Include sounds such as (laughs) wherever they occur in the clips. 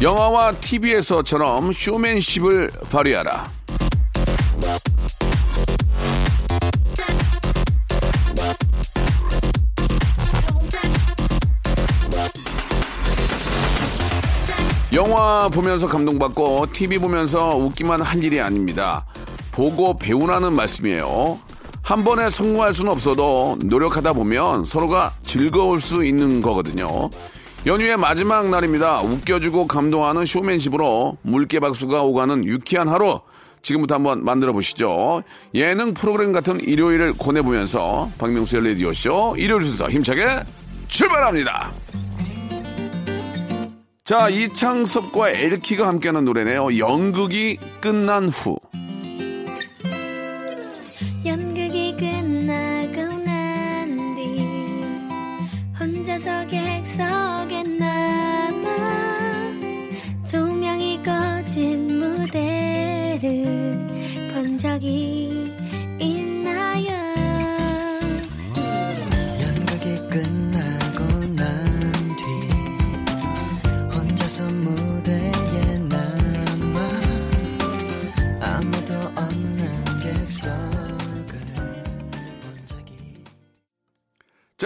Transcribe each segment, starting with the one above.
영화와 TV에서처럼 쇼맨십을 발휘하라 영화 보면서 감동받고 TV 보면서 웃기만 할 일이 아닙니다. 보고 배우라는 말씀이에요. 한 번에 성공할 수는 없어도 노력하다 보면 서로가 즐거울 수 있는 거거든요. 연휴의 마지막 날입니다. 웃겨주고 감동하는 쇼맨십으로 물개 박수가 오가는 유쾌한 하루 지금부터 한번 만들어 보시죠. 예능 프로그램 같은 일요일을 보내보면서 박명수의 라디오쇼 일요일 순서 힘차게 출발합니다. 자, 이창섭과 엘키가 함께하는 노래네요. 연극이 끝난 후.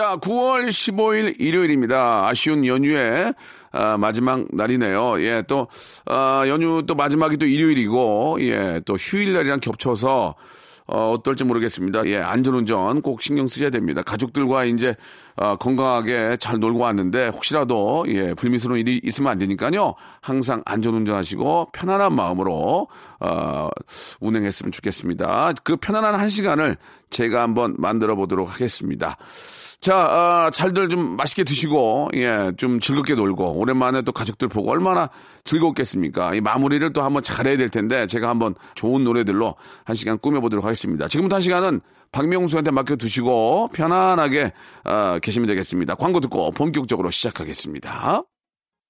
자, 9월 15일 일요일입니다. 아쉬운 연휴의 아, 마지막 날이네요. 예, 또, 아, 연휴 또 마지막이 또 일요일이고, 예, 또 휴일날이랑 겹쳐서, 어, 어떨지 모르겠습니다. 예, 안전운전 꼭 신경 쓰셔야 됩니다. 가족들과 이제, 어, 건강하게 잘 놀고 왔는데, 혹시라도, 예, 불미스러운 일이 있으면 안 되니까요. 항상 안전운전 하시고, 편안한 마음으로, 어, 운행했으면 좋겠습니다. 그 편안한 한 시간을 제가 한번 만들어 보도록 하겠습니다. 자, 아, 잘들 좀 맛있게 드시고, 예, 좀 즐겁게 놀고, 오랜만에 또 가족들 보고 얼마나 즐겁겠습니까? 이 마무리를 또 한번 잘해야 될 텐데, 제가 한번 좋은 노래들로 한 시간 꾸며보도록 하겠습니다. 지금부터 한 시간은 박명수한테 맡겨두시고, 편안하게, 아, 계시면 되겠습니다. 광고 듣고 본격적으로 시작하겠습니다.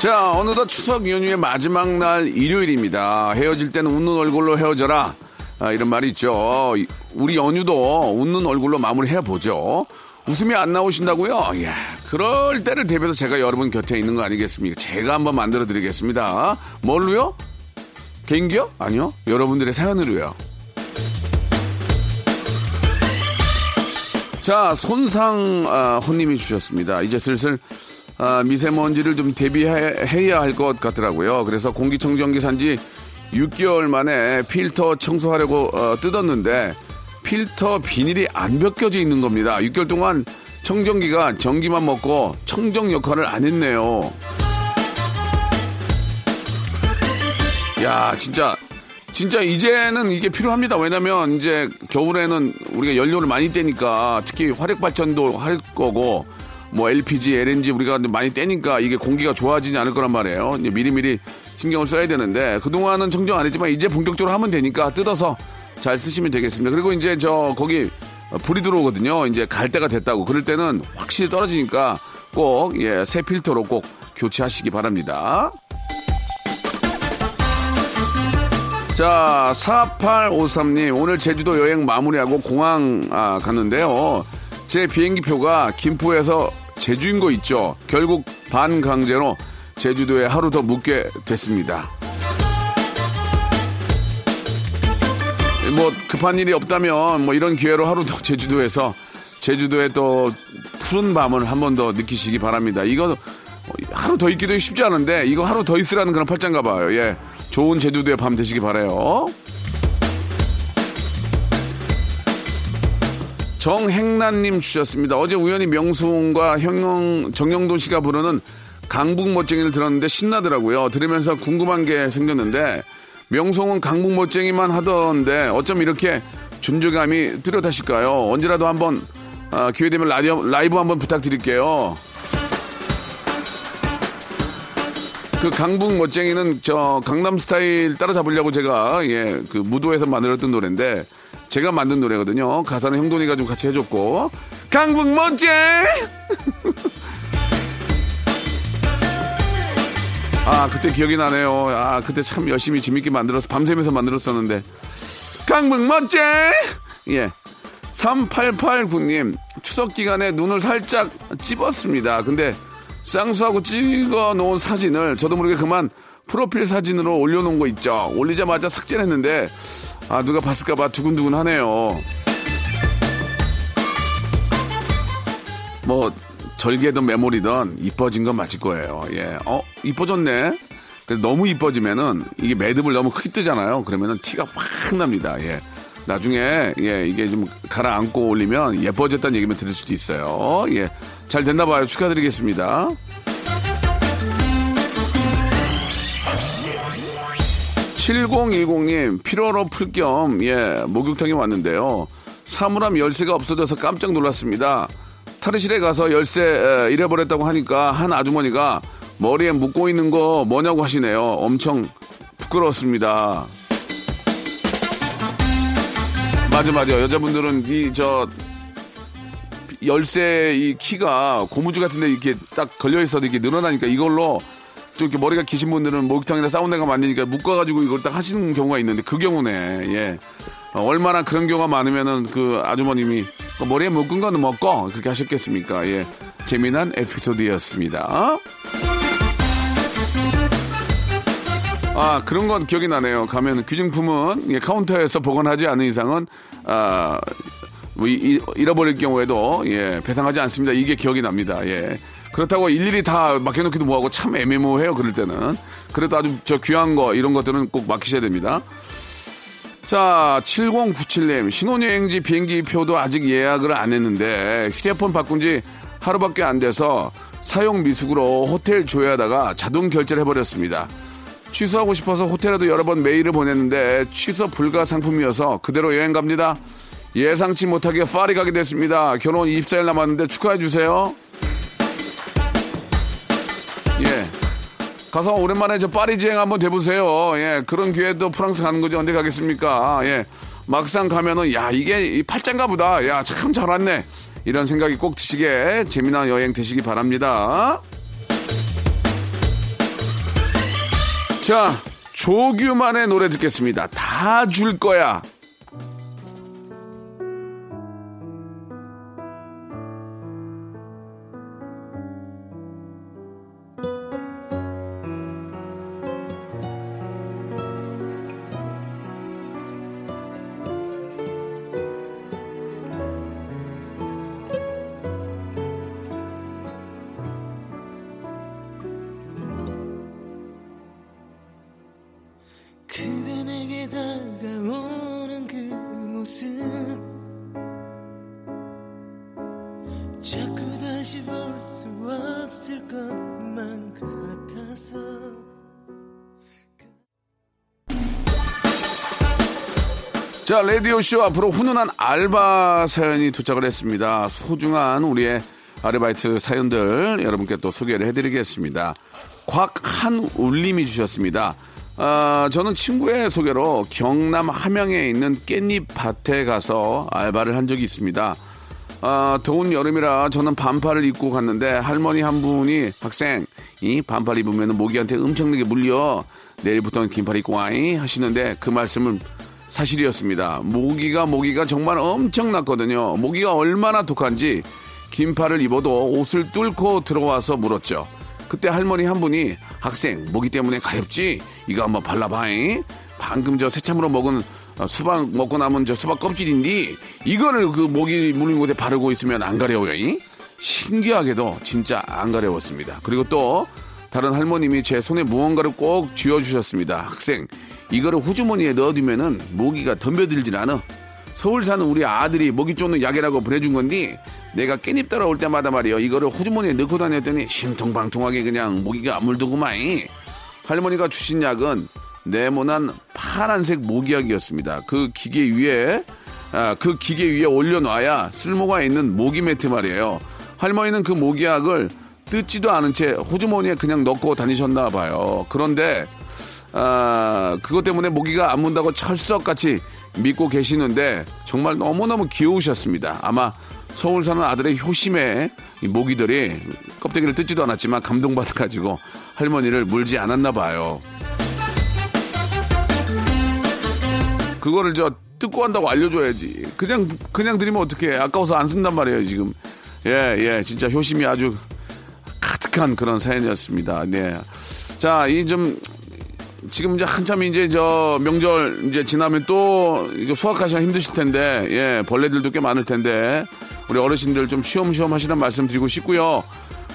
자, 어느덧 추석 연휴의 마지막 날 일요일입니다. 헤어질 때는 웃는 얼굴로 헤어져라. 아, 이런 말이 있죠. 우리 연휴도 웃는 얼굴로 마무리해 보죠. 웃음이 안 나오신다고요? 이야, 그럴 때를 대비해서 제가 여러분 곁에 있는 거 아니겠습니까? 제가 한번 만들어 드리겠습니다. 뭘로요? 개인기요? 아니요. 여러분들의 사연으로요. 자, 손상 아, 혼님이 주셨습니다. 이제 슬슬 아, 미세먼지를 좀 대비해야 할 것 같더라고요. 그래서 공기청정기 산지 6개월 만에 필터 청소하려고 어, 뜯었는데 필터 비닐이 안 벗겨져 있는 겁니다. 6개월 동안 청정기가 전기만 먹고 청정 역할을 안 했네요. 야, 진짜 진짜 이제는 이게 필요합니다. 왜냐면 이제 겨울에는 우리가 연료를 많이 떼니까 특히 화력 발전도 할 거고 뭐 LPG, LNG 우리가 많이 떼니까 이게 공기가 좋아지지 않을 거란 말이에요. 미리미리 신경을 써야 되는데 그동안은 청정 안 했지만 이제 본격적으로 하면 되니까 뜯어서 잘 쓰시면 되겠습니다. 그리고 이제 저 거기 불이 들어오거든요. 이제 갈 때가 됐다고. 그럴 때는 확실히 떨어지니까 꼭 예, 새 필터로 꼭 교체하시기 바랍니다. 자, 4853님, 오늘 제주도 여행 마무리하고 공항 아, 갔는데요. 제 비행기표가 김포에서 제주인 거 있죠. 결국 반강제로 제주도에 하루 더 묵게 됐습니다. 뭐 급한 일이 없다면 뭐 이런 기회로 하루 더 제주도에서 제주도의 또 푸른 밤을 한 번 더 느끼시기 바랍니다. 이거 하루 더 있기도 쉽지 않은데 이거 하루 더 있으라는 그런 팔짱 가 봐요. 예. 좋은 제주도의 밤 되시기 바래요. 정행란님 주셨습니다. 어제 우연히 명수홍과 형영, 정영돈 씨가 부르는 강북 멋쟁이를 들었는데 신나더라고요. 들으면서 궁금한 게 생겼는데 명수홍은 강북 멋쟁이만 하던데 어쩜 이렇게 존재감이 뚜렷하실까요? 언제라도 한번 아, 기회 되면 라디오, 라이브 한번 부탁드릴게요. 그 강북 멋쟁이는 저 강남 스타일 따라잡으려고 제가 예 그 무도에서 만들었던 노래인데 제가 만든 노래거든요. 가사는 형돈이가 좀 같이 해줬고 강북 멋쟁 (laughs) 아 그때 기억이 나네요. 아 그때 참 열심히 재밌게 만들어서 밤새면서 만들었었는데 강북 멋쟁 예 3889님 추석 기간에 눈을 살짝 찝었습니다. 근데 쌍수하고 찍어 놓은 사진을 저도 모르게 그만 프로필 사진으로 올려놓은 거 있죠. 올리자마자 삭제를 했는데 아 누가 봤을까봐 두근두근 하네요. 뭐 절개든 메모리든 이뻐진 건 맞을 거예요. 예, 어 이뻐졌네. 근데 너무 이뻐지면은 이게 매듭을 너무 크게 뜨잖아요. 그러면은 티가 확 납니다. 예. 나중에 예 이게 좀 가라앉고 올리면 예뻐졌다는 얘기만 들을 수도 있어요. 예, 잘 됐나 봐요. 축하드리겠습니다. 7010님 피로로 풀 겸 예, 목욕탕에 왔는데요. 사물함 열쇠가 없어져서 깜짝 놀랐습니다. 탈의실에 가서 열쇠 에, 잃어버렸다고 하니까 한 아주머니가 머리에 묶고 있는 거 뭐냐고 하시네요. 엄청 부끄러웠습니다. 맞아 맞아 여자분들은 이 저 열쇠 이 키가 고무줄 같은데 이렇게 딱 걸려 있어도 이렇게 늘어나니까 이걸로 좀 이렇게 머리가 기신 분들은 목욕탕이나 사우나가 많으니까 묶어가지고 이걸 딱 하시는 경우가 있는데 그 경우네 예 어, 얼마나 그런 경우가 많으면은 그 아주머님이 그 머리에 묶은 거는 먹고 그렇게 하셨겠습니까 예 재미난 에피소드였습니다. 아 그런 건 기억이 나네요. 가면 귀중품은 예, 카운터에서 보관하지 않은 이상은 아 뭐 잃어버릴 경우에도 예 배상하지 않습니다. 이게 기억이 납니다. 예 그렇다고 일일이 다 맡겨놓기도 뭐하고 참 애매모호해요. 그럴 때는 그래도 아주 저 귀한 거 이런 것들은 꼭 맡기셔야 됩니다. 자, 7097님, 신혼여행지 비행기 표도 아직 예약을 안 했는데, 휴대폰 바꾼 지 하루밖에 안 돼서 사용 미숙으로 호텔 조회하다가 자동 결제를 해버렸습니다. 취소하고 싶어서 호텔에도 여러 번 메일을 보냈는데, 취소 불가 상품이어서 그대로 여행 갑니다. 예상치 못하게 파리 가게 됐습니다. 결혼 24일 남았는데 축하해 주세요. 가서 오랜만에 저 파리 지행 한번 돼보세요. 예, 그런 기회도 프랑스 가는 거지 언제 가겠습니까? 예, 막상 가면은 야 이게 이 팔짱가 보다. 야 참 잘 왔네. 이런 생각이 꼭 드시게 재미난 여행 되시기 바랍니다. 자, 조규만의 노래 듣겠습니다. 다 줄 거야. 자꾸 다시 볼 수 없을 것만 같아서 자, 라디오쇼 앞으로 훈훈한 알바 사연이 도착을 했습니다. 소중한 우리의 아르바이트 사연들 여러분께 또 소개를 해드리겠습니다. 곽한울님이 주셨습니다. 아, 저는 친구의 소개로 경남 함양에 있는 깻잎 밭에 가서 알바를 한 적이 있습니다. 아, 더운 여름이라 저는 반팔을 입고 갔는데 할머니 한 분이 학생 이 반팔 입으면 모기한테 엄청나게 물려 내일부터는 긴팔 입고 와이 하시는데 그 말씀은 사실이었습니다. 모기가 모기가 정말 엄청났거든요. 모기가 얼마나 독한지 긴팔을 입어도 옷을 뚫고 들어와서 물었죠. 그때 할머니 한 분이 학생 모기 때문에 가렵지 이거 한번 발라봐잉. 방금 저 새참으로 먹은 어, 수박 먹고 남은 저 수박 껍질인데 이거를 그 모기 물린 곳에 바르고 있으면 안 가려워요. 이? 신기하게도 진짜 안 가려웠습니다. 그리고 또 다른 할머님이 제 손에 무언가를 꼭 쥐어주셨습니다. 학생, 이거를 호주머니에 넣어두면은 모기가 덤벼들질 않아. 서울 사는 우리 아들이 모기 쫓는 약이라고 보내준 건데 내가 깻잎 따라올 때마다 말이요 이거를 호주머니에 넣고 다녔더니 심통방통하게 그냥 모기가 안 물더구만 할머니가 주신 약은 네모난 파란색 모기약이었습니다 그 기계 위에 아, 그 기계 위에 올려놔야 쓸모가 있는 모기 매트 말이에요 할머니는 그 모기약을 뜯지도 않은 채 호주머니에 그냥 넣고 다니셨나 봐요 그런데 아, 그것 때문에 모기가 안 문다고 철석같이 믿고 계시는데 정말 너무너무 귀여우셨습니다. 아마 서울 사는 아들의 효심에 이 모기들이 껍데기를 뜯지도 않았지만 감동받아가지고 할머니를 물지 않았나 봐요. 그거를 저 뜯고 한다고 알려줘야지. 그냥 그냥 드리면 어떡해. 아까워서 안 쓴단 말이에요 지금. 예, 예, 진짜 효심이 아주 가득한 그런 사연이었습니다. 네. 자, 이 좀 지금 이제 한참 이제 저 명절 이제 지나면 또 이거 수확하시기 힘드실 텐데, 예, 벌레들도 꽤 많을 텐데, 우리 어르신들 좀 쉬엄쉬엄 하시는 말씀 드리고 싶고요.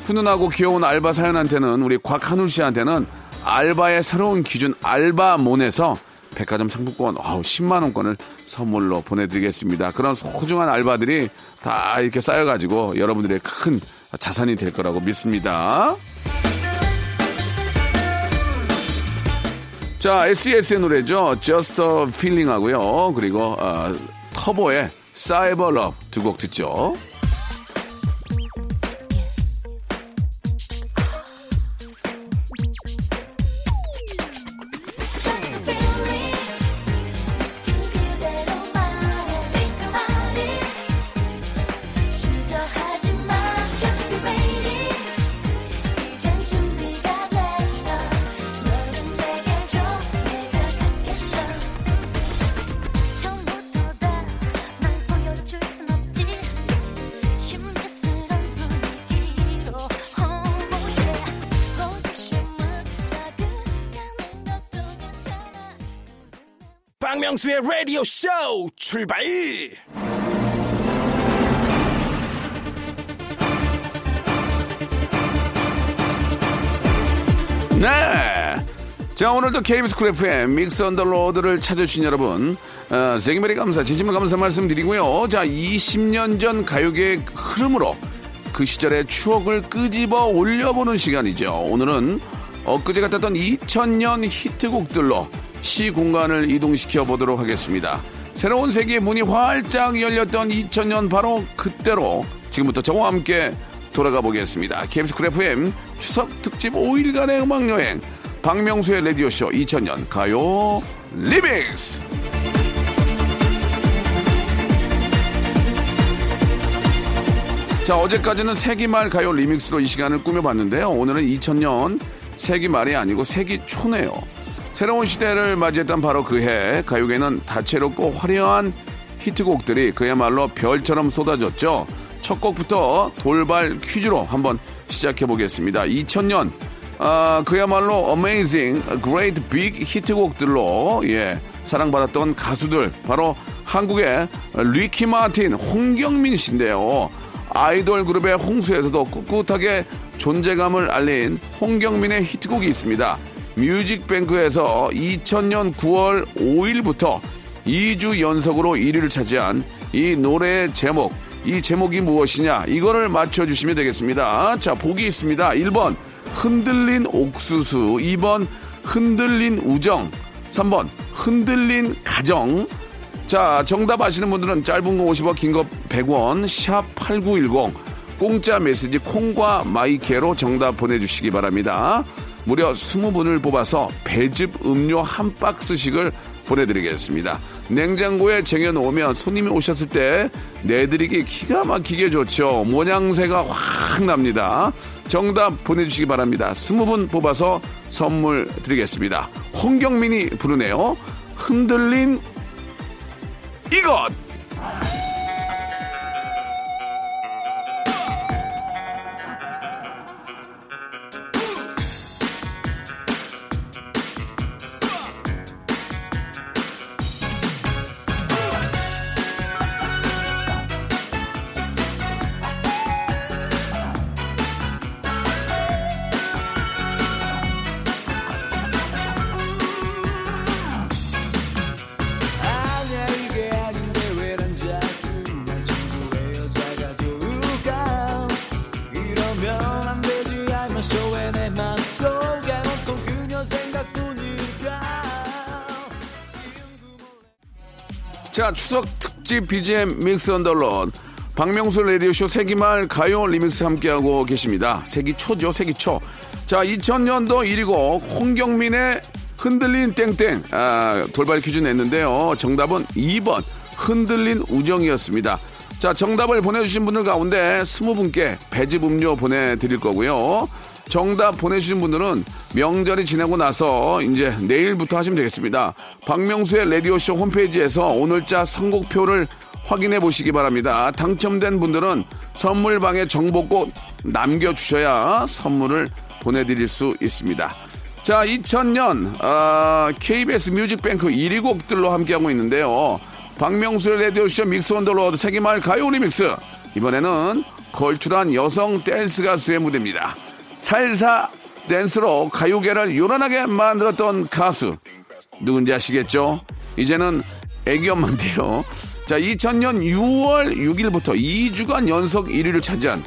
훈훈하고 귀여운 알바 사연한테는 우리 곽한울 씨한테는 알바의 새로운 기준 알바몬에서 백화점 상품권 아우 10만 원권을 선물로 보내드리겠습니다. 그런 소중한 알바들이 다 이렇게 쌓여가지고 여러분들의 큰 자산이 될 거라고 믿습니다. 자, SES의 노래죠. Just a Feeling 하고요. 그리고 어, 터보의 Cyber Love 두곡 듣죠. 박명수의 라디오 쇼 출발! 네. 자, 오늘도 KBS 쿨 FM Music on the Road를 찾아주신 여러분, 어, 생일메리 감사, 진심으로 감사 말씀드리고요. 자, 20년 전 가요계의 흐름으로 그 시절의 추억을 끄집어 올려보는 시간이죠. 오늘은 엊그제 같았던 2000년 히트곡들로 시 공간을 이동시켜 보도록 하겠습니다. 새로운 세계의 문이 활짝 열렸던 2000년 바로 그때로 지금부터 저와 함께 돌아가 보겠습니다. KBS 쿨 FM 추석 특집 5일간의 음악 여행 박명수의 라디오 쇼 2000년 가요 리믹스 자 어제까지는 세기말 가요 리믹스로 이 시간을 꾸며봤는데요. 오늘은 2000년 세기말이 아니고 세기초네요. 새로운 시대를 맞이했던 바로 그 해 가요계는 다채롭고 화려한 히트곡들이 그야말로 별처럼 쏟아졌죠. 첫 곡부터 돌발 퀴즈로 한번 시작해 보겠습니다. 2000년 아, 그야말로 amazing, great big 히트곡들로 예, 사랑받았던 가수들 바로 한국의 리키 마틴, 홍경민 씨인데요. 아이돌 그룹의 홍수에서도 꿋꿋하게 존재감을 알린 홍경민의 히트곡이 있습니다. 뮤직뱅크에서 2000년 9월 5일부터 2주 연속으로 1위를 차지한 이 노래의 제목, 이 제목이 무엇이냐? 이거를 맞춰주시면 되겠습니다. 자, 보기 있습니다. 1번, 흔들린 옥수수. 2번, 흔들린 우정. 3번, 흔들린 가정. 자, 정답 아시는 분들은 짧은 거 50원, 긴 거 100원, 샵 8910. 공짜 메시지 콩과 마이케로 정답 보내주시기 바랍니다. 무려 20분을 뽑아서 배즙 음료 한 박스씩을 보내드리겠습니다. 냉장고에 쟁여놓으면 손님이 오셨을 때 내드리기 기가 막히게 좋죠. 모양새가 확 납니다. 정답 보내주시기 바랍니다. 20분 뽑아서 선물 드리겠습니다. 홍경민이 부르네요. 흔들린 이것! 자, 추석 특집 BGM 믹스 언더론. 박명수 라디오쇼 세기말 가요 리믹스 함께하고 계십니다. 세기 초죠, 세기 초. 자, 2000년도 1위고 홍경민의 흔들린 땡땡. 아, 돌발 퀴즈 냈는데요. 정답은 2번. 흔들린 우정이었습니다. 자, 정답을 보내주신 분들 가운데 20분께 배즙 음료 보내드릴 거고요. 정답 보내주신 분들은 명절이 지나고 나서 이제 내일부터 하시면 되겠습니다. 박명수의 라디오쇼 홈페이지에서 오늘자 선곡표를 확인해 보시기 바랍니다. 당첨된 분들은 선물방에 정보 꼭 남겨주셔야 선물을 보내드릴 수 있습니다. 자, 2000년 아, KBS 뮤직뱅크 1위 곡들로 함께하고 있는데요. 박명수의 라디오쇼 Mix on the Road 세기말 가요 리 믹스 이번에는 걸출한 여성 댄스 가수의 무대입니다. 살사 댄스로 가요계를 요란하게 만들었던 가수 누군지 아시겠죠? 이제는 애기 엄마인데요. 자, 2000년 6월 6일부터 2주간 연속 1위를 차지한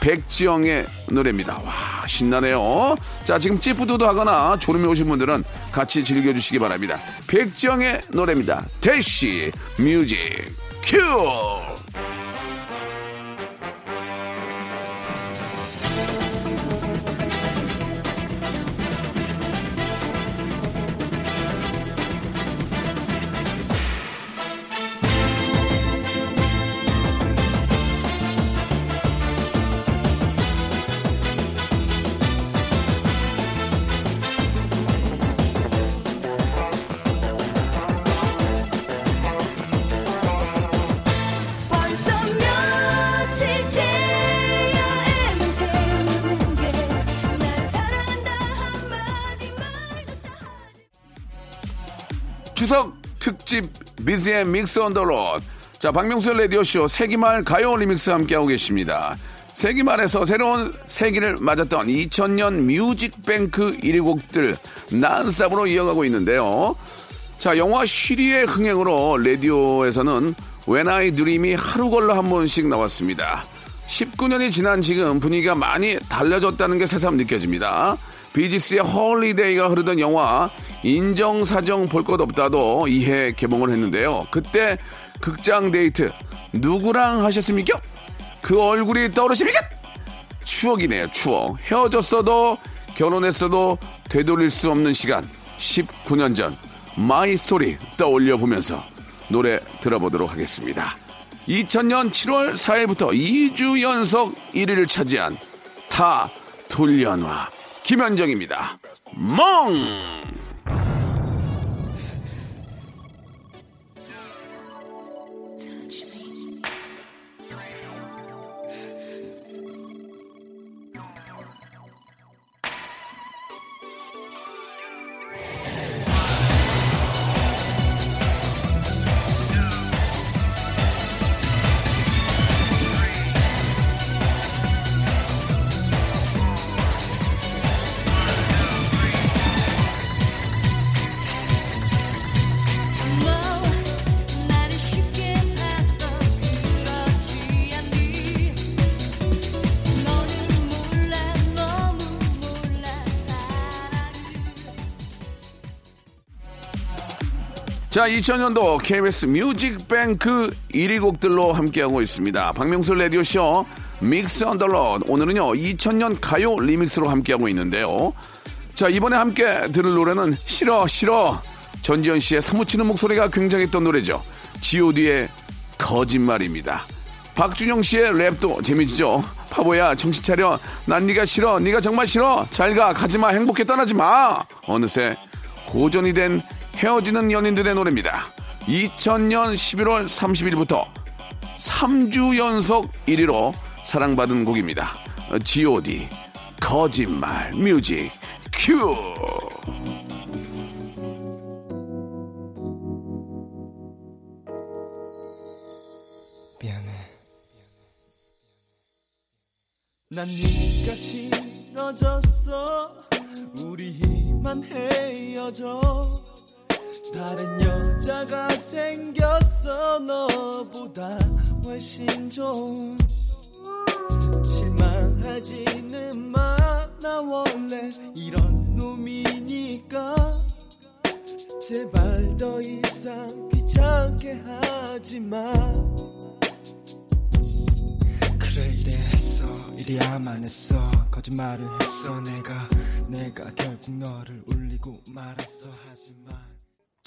백지영의 노래입니다. 와, 신나네요. 자, 지금 찌뿌둥도 하거나 졸음이 오신 분들은 같이 즐겨주시기 바랍니다. 백지영의 노래입니다. Dash music cue! 특집 비즈의 Mix on the Road. 자, 박명수의 라디오쇼 세기말 가요 리믹스 함께하고 계십니다. 세기말에서 새로운 세기를 맞았던 2000년 뮤직뱅크 1위 곡들 nonstop으로 이어가고 있는데요. 자, 영화 쉬리의 흥행으로 라디오에서는 When I Dream이 하루 걸러 한 번씩 나왔습니다. 19년이 지난 지금 분위기가 많이 달라졌다는 게 새삼 느껴집니다. 비지스의 Holiday가 흐르던 영화 인정사정 볼 것 없다도 이 해 개봉을 했는데요. 그때 극장 데이트 누구랑 하셨습니까? 그 얼굴이 떠오르십니까? 추억이네요, 추억. 헤어졌어도 결혼했어도 되돌릴 수 없는 시간. 19년 전 my story 떠올려 보면서 노래 들어보도록 하겠습니다. 2000년 7월 4일부터 2주 연속 1위를 차지한 다 돌려놔 김현정입니다. 멍! 자, 2000년도 KBS 뮤직뱅크 1위 곡들로 함께하고 있습니다. 박명수 라디오쇼 Mix on the Road. 오늘은요, 2000년 가요 remix로 함께하고 있는데요. 자, 이번에 함께 들을 노래는 싫어, 싫어. 전지현 씨의 사무치는 목소리가 굉장했던 노래죠. GOD의 거짓말입니다. 박준형 씨의 랩도 재미지죠. 바보야, 정신 차려. 난 네가 싫어. 네가 정말 싫어. 잘 가. 가지 마. 행복해 떠나지 마. 어느새 고전이 된 헤어지는 연인들의 노래입니다. 2000년 11월 30일부터 3주 연속 1위로 사랑받은 곡입니다. G.O.D. 거짓말 뮤직 큐. 미안해 난 네가 싫어졌어 우리 이만 헤어져 다른 여자가 생겼어. 너보다 훨씬 좋은 실망하지는 마. 나 원래 이런 놈이니까. 제발 더 이상 귀찮게 하지마. 그래 이래 했어. 이래야만 했어. 거짓말을 했어. 내가 내가 결국 너를 울리고 말았어. 하지만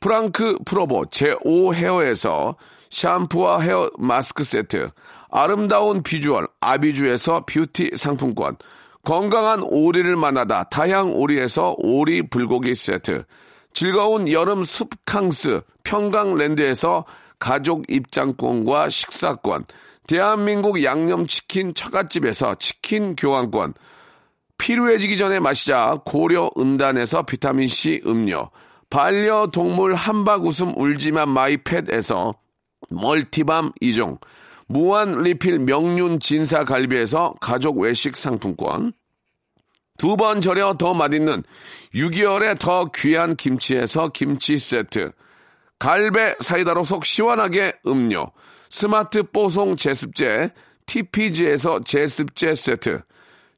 프랑크 프로보 제5 헤어에서 샴푸와 헤어 마스크 세트, 아름다운 비주얼 아비주에서 뷰티 상품권, 건강한 오리를 만나다 다향 오리에서 오리 불고기 세트, 즐거운 여름 숲캉스 평강랜드에서 가족 입장권과 식사권, 대한민국 양념치킨 처갓집에서 치킨 교환권, 필요해지기 전에 마시자 고려 은단에서 비타민C 음료, 반려동물 한박 웃음 울지만 마이팻에서 멀티밤 2종, 무한 리필 명륜 진사 갈비에서 가족 외식 상품권, 두 번 절여 더 맛있는 6개월에 더 귀한 김치에서 김치 세트, 갈배 사이다로 속 시원하게 음료, 스마트 뽀송 제습제, TPG에서 제습제 세트,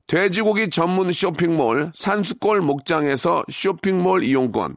돼지고기 전문 쇼핑몰 산수골 목장에서 쇼핑몰 이용권,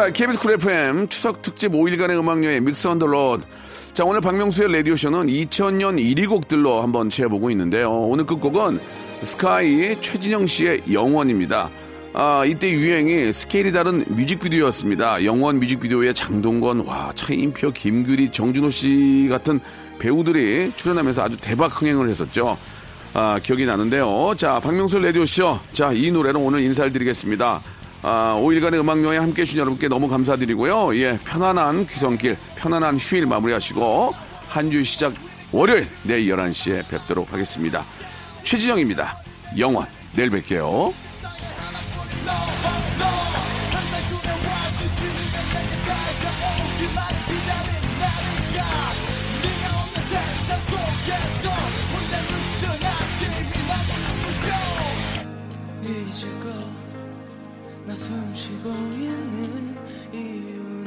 자, KBS 쿨 FM 추석 특집 5일간의 음악여행 Mix on the Road. 자, 오늘 박명수의 라디오쇼는 2000년 1위 곡들로 한번 채워보고 있는데요. 오늘 끝곡은 스카이 최진영 씨의 영원입니다. 아, 이때 유행이 스케일이 다른 뮤직비디오였습니다. 영원 뮤직비디오에 장동건, 와, 차인표, 김규리, 정준호 씨 같은 배우들이 출연하면서 아주 대박 흥행을 했었죠. 아, 기억이 나는데요. 자, 박명수 라디오쇼. 자, 이 노래로 오늘 인사를 드리겠습니다. 아, 5일간의 음악 여행 함께 해주신 여러분께 너무 감사드리고요. 예, 편안한 귀성길, 편안한 휴일 마무리하시고, 한 주 시작 월요일 내일 11시에 뵙도록 하겠습니다. 최지정입니다. 영원. 내일 뵐게요. 이제껏 나 숨 쉬고 있는 이유는